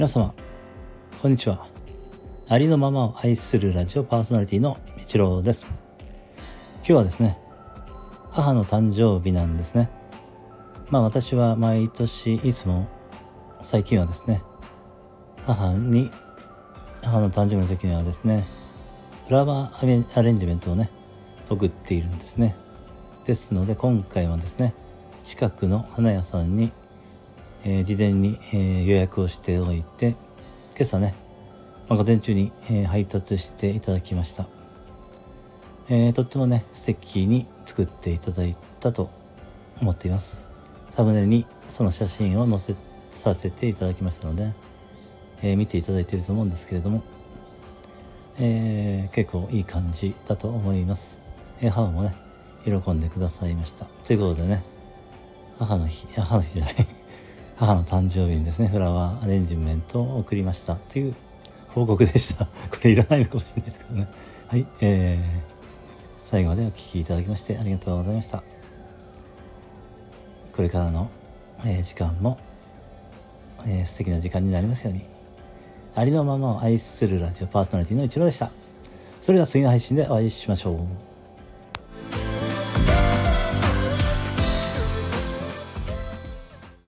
皆様こんにちは。ありのままを愛するラジオパーソナリティの一郎です。今日はですね母の誕生日なんですね。まあ私は毎年いつも最近はですね母に母の誕生日の時にはですねフラワーアレンジメントをね送っているんですね。ですので今回はですね近くの花屋さんに、えー、事前に、えー、予約をしておいて今朝ね、まあ、午前中に、えー、配達していただきました、えとってもね素敵に作っていただいたと思っています。サムネにその写真を載せさせていただきましたので、え見ていただいていると思うんですけれども、え結構いい感じだと思います、え母もね喜んでくださいました。ということでね母の日母の日じゃない。母の誕生日にですねフラワーアレンジメントを送りましたという報告でした。これいらないのかもしれないですけどね。はいえー、最後までお聴きいただきましてありがとうございました。これからの、えー、時間も、えー、素敵な時間になりますように。ありのままを愛するラジオパーソナリティの一郎でした。それでは次の配信でお会いしましょう。